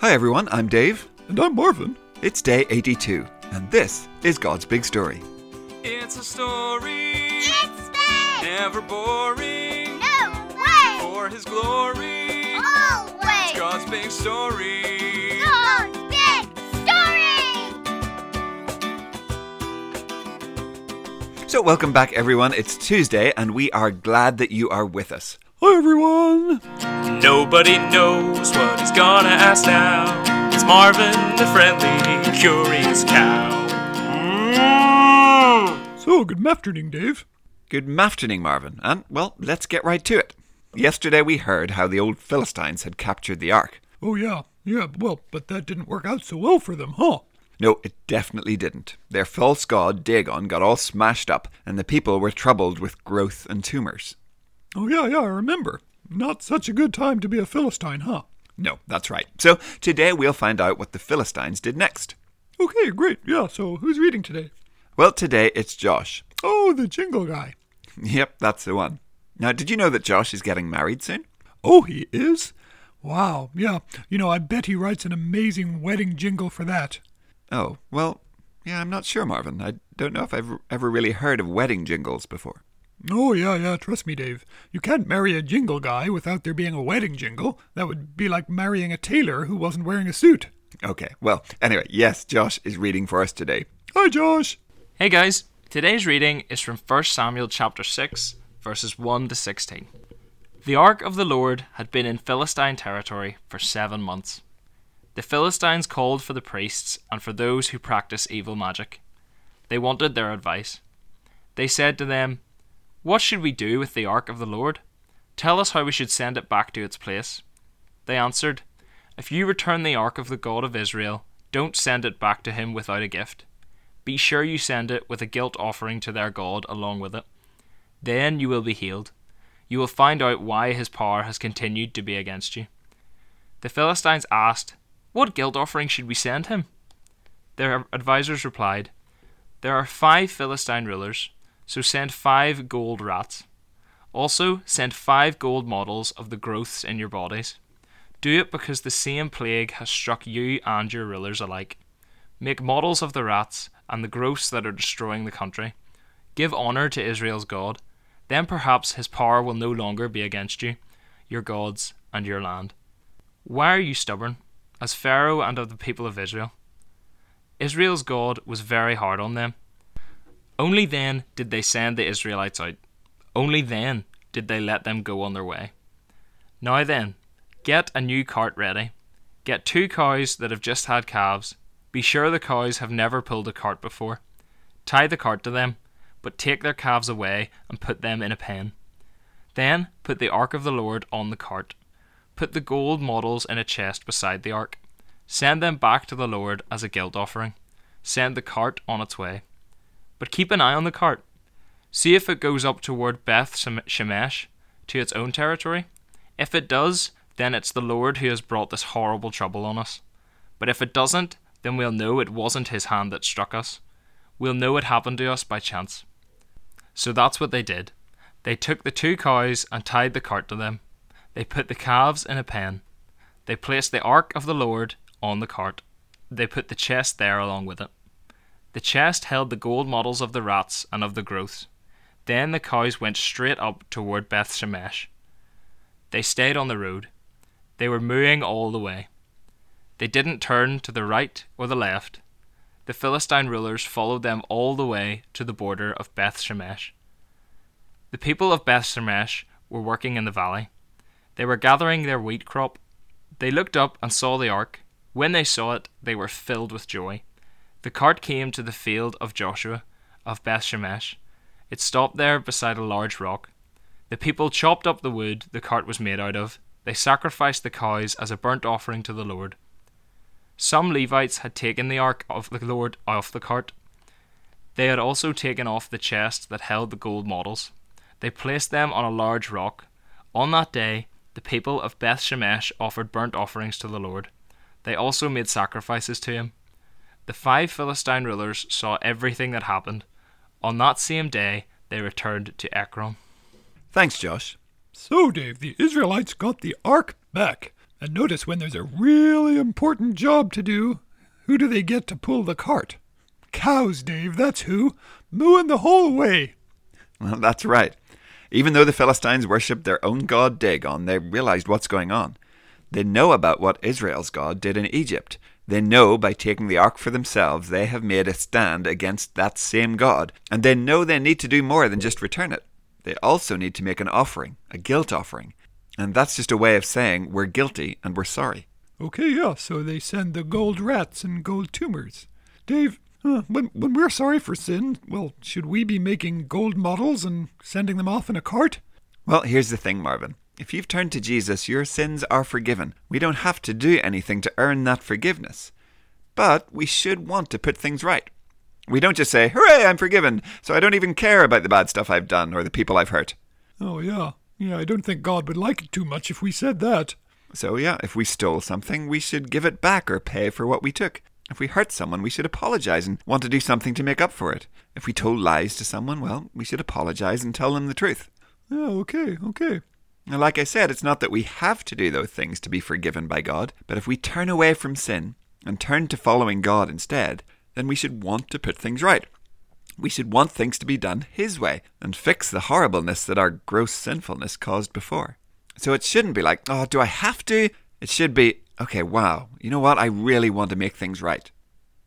Hi everyone, I'm Dave. And I'm Marvin. It's day 82, and this is God's Big Story. It's a story, It's big! never boring. No way! For His glory, Always! It's God's big story. God's big story! So, welcome back everyone. It's Tuesday, and we are glad that you are with us. Hi, everyone. Nobody knows what he's gonna ask now. It's Marvin, the friendly, curious cow. Mm. So, good afternoon, Dave. Good afternoon, Marvin, and well, let's get right to it. Yesterday we heard how the old Philistines had captured the ark. Oh, yeah. Yeah, well, but that didn't work out so well for them, huh? No, it definitely didn't. Their false god Dagon got all smashed up, and the people were troubled with growth and tumors. Oh, yeah, yeah, I remember. Not such a good time to be a Philistine, huh? No, that's right. So today we'll find out what the Philistines did next. Okay, great. Yeah, so who's reading today? Well, today it's Josh. Oh, the jingle guy. Yep, that's the one. Now, did you know that Josh is getting married soon? Oh, he is? Wow, yeah. You know, I bet he writes an amazing wedding jingle for that. Oh, well, yeah, I'm not sure, Marvin. I don't know if I've ever really heard of wedding jingles before. Oh, yeah, yeah, trust me, Dave. You can't marry a jingle guy without there being a wedding jingle. That would be like marrying a tailor who wasn't wearing a suit. Okay, well, anyway, yes, Josh is reading for us today. Hi, Josh. Hey guys, today's reading is from 1 Samuel chapter 6, verses 1 to 16. The ark of the Lord had been in Philistine territory for seven months. The Philistines called for the priests and for those who practice evil magic. They wanted their advice. They said to them, What should we do with the ark of the Lord? Tell us how we should send it back to its place. They answered, If you return the ark of the God of Israel, don't send it back to him without a gift. Be sure you send it with a guilt offering to their God along with it. Then you will be healed. You will find out why his power has continued to be against you. The Philistines asked, What guilt offering should we send him? Their advisers replied, There are five Philistine rulers, so send five gold rats. Also, send five gold models of the growths in your bodies. Do it because the same plague has struck you and your rulers alike. Make models of the rats and the growths that are destroying the country. Give honour to Israel's God. Then perhaps his power will no longer be against you, your gods, and your land. Why are you stubborn, as Pharaoh and of the people of Israel? Israel's God was very hard on them. Only then did they send the Israelites out. Only then did they let them go on their way. Now then, get a new cart ready. Get two cows that have just had calves. Be sure the cows have never pulled a cart before. Tie the cart to them, but take their calves away and put them in a pen. Then put the ark of the Lord on the cart. Put the gold models in a chest beside the ark. Send them back to the Lord as a guilt offering. Send the cart on its way. But keep an eye on the cart. See if it goes up toward Beth Shemesh to its own territory. If it does, then it's the Lord who has brought this horrible trouble on us. But if it doesn't, then we'll know it wasn't his hand that struck us. We'll know it happened to us by chance. So that's what they did. They took the two cows and tied the cart to them. They put the calves in a pen. They placed the ark of the Lord on the cart. They put the chest there along with it. The chest held the gold models of the rats and of the growths. Then the cows went straight up toward Beth Shemesh. They stayed on the road. They were mooing all the way. They didn't turn to the right or the left. The Philistine rulers followed them all the way to the border of Beth Shemesh. The people of Beth Shemesh were working in the valley. They were gathering their wheat crop. They looked up and saw the ark. When they saw it, they were filled with joy. The cart came to the field of Joshua of Beth Shemesh. It stopped there beside a large rock. The people chopped up the wood the cart was made out of. They sacrificed the cows as a burnt offering to the Lord. Some Levites had taken the ark of the Lord off the cart. They had also taken off the chest that held the gold models. They placed them on a large rock. On that day, the people of Beth Shemesh offered burnt offerings to the Lord. They also made sacrifices to him. The five Philistine rulers saw everything that happened. On that same day, they returned to Ekron. Thanks, Josh. So, Dave, the Israelites got the ark back. And notice when there's a really important job to do, who do they get to pull the cart? Cows, Dave, that's who. Mooing the whole way. Well, that's right. Even though the Philistines worshipped their own god Dagon, they realized what's going on. They know about what Israel's God did in Egypt. They know by taking the ark for themselves, they have made a stand against that same God, and they know they need to do more than just return it. They also need to make an offering, a guilt offering. And that's just a way of saying we're guilty and we're sorry. Okay, yeah, so they send the gold rats and gold tumors. Dave, uh, when, when we're sorry for sin, well, should we be making gold models and sending them off in a cart? Well, here's the thing, Marvin. If you've turned to Jesus, your sins are forgiven. We don't have to do anything to earn that forgiveness. But we should want to put things right. We don't just say, Hooray, I'm forgiven, so I don't even care about the bad stuff I've done or the people I've hurt. Oh, yeah. Yeah, I don't think God would like it too much if we said that. So, yeah, if we stole something, we should give it back or pay for what we took. If we hurt someone, we should apologize and want to do something to make up for it. If we told lies to someone, well, we should apologize and tell them the truth. Yeah, okay, okay. Now, like I said, it's not that we have to do those things to be forgiven by God, but if we turn away from sin and turn to following God instead, then we should want to put things right. We should want things to be done His way and fix the horribleness that our gross sinfulness caused before. So it shouldn't be like, oh, do I have to? It should be, okay, wow, you know what? I really want to make things right.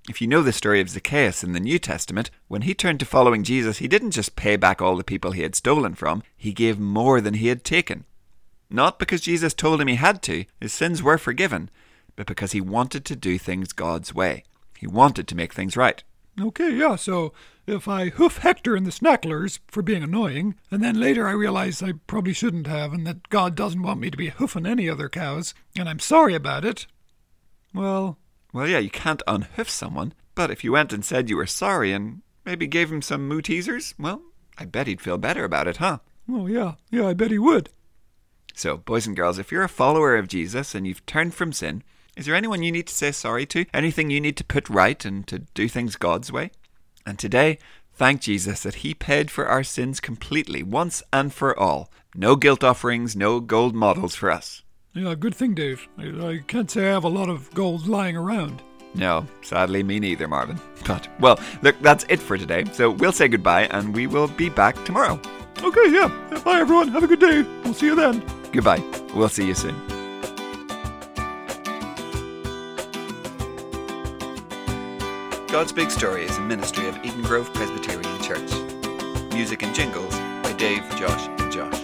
If you know the story of Zacchaeus in the New Testament, when he turned to following Jesus, he didn't just pay back all the people he had stolen from, he gave more than he had taken. Not because Jesus told him he had to, his sins were forgiven, but because he wanted to do things God's way. He wanted to make things right. Okay, yeah, so if I hoof Hector and the Snacklers for being annoying, and then later I realize I probably shouldn't have, and that God doesn't want me to be hoofing any other cows, and I'm sorry about it, well, Well, yeah, you can't unhoof someone, but if you went and said you were sorry and maybe gave him some moo teasers, well, I bet he'd feel better about it, huh? oh yeah, yeah, I bet he would. So, boys and girls, if you're a follower of Jesus and you've turned from sin, is there anyone you need to say sorry to? Anything you need to put right and to do things God's way? And today, thank Jesus that He paid for our sins completely, once and for all. No guilt offerings, no gold models for us. Yeah, good thing, Dave. I, I can't say I have a lot of gold lying around. No, sadly, me neither, Marvin. But, well, look, that's it for today. So we'll say goodbye and we will be back tomorrow. Okay, yeah. yeah. Bye, everyone. Have a good day. We'll see you then. Goodbye. We'll see you soon. God's Big Story is a ministry of Eden Grove Presbyterian Church. Music and jingles by Dave, Josh, and Josh.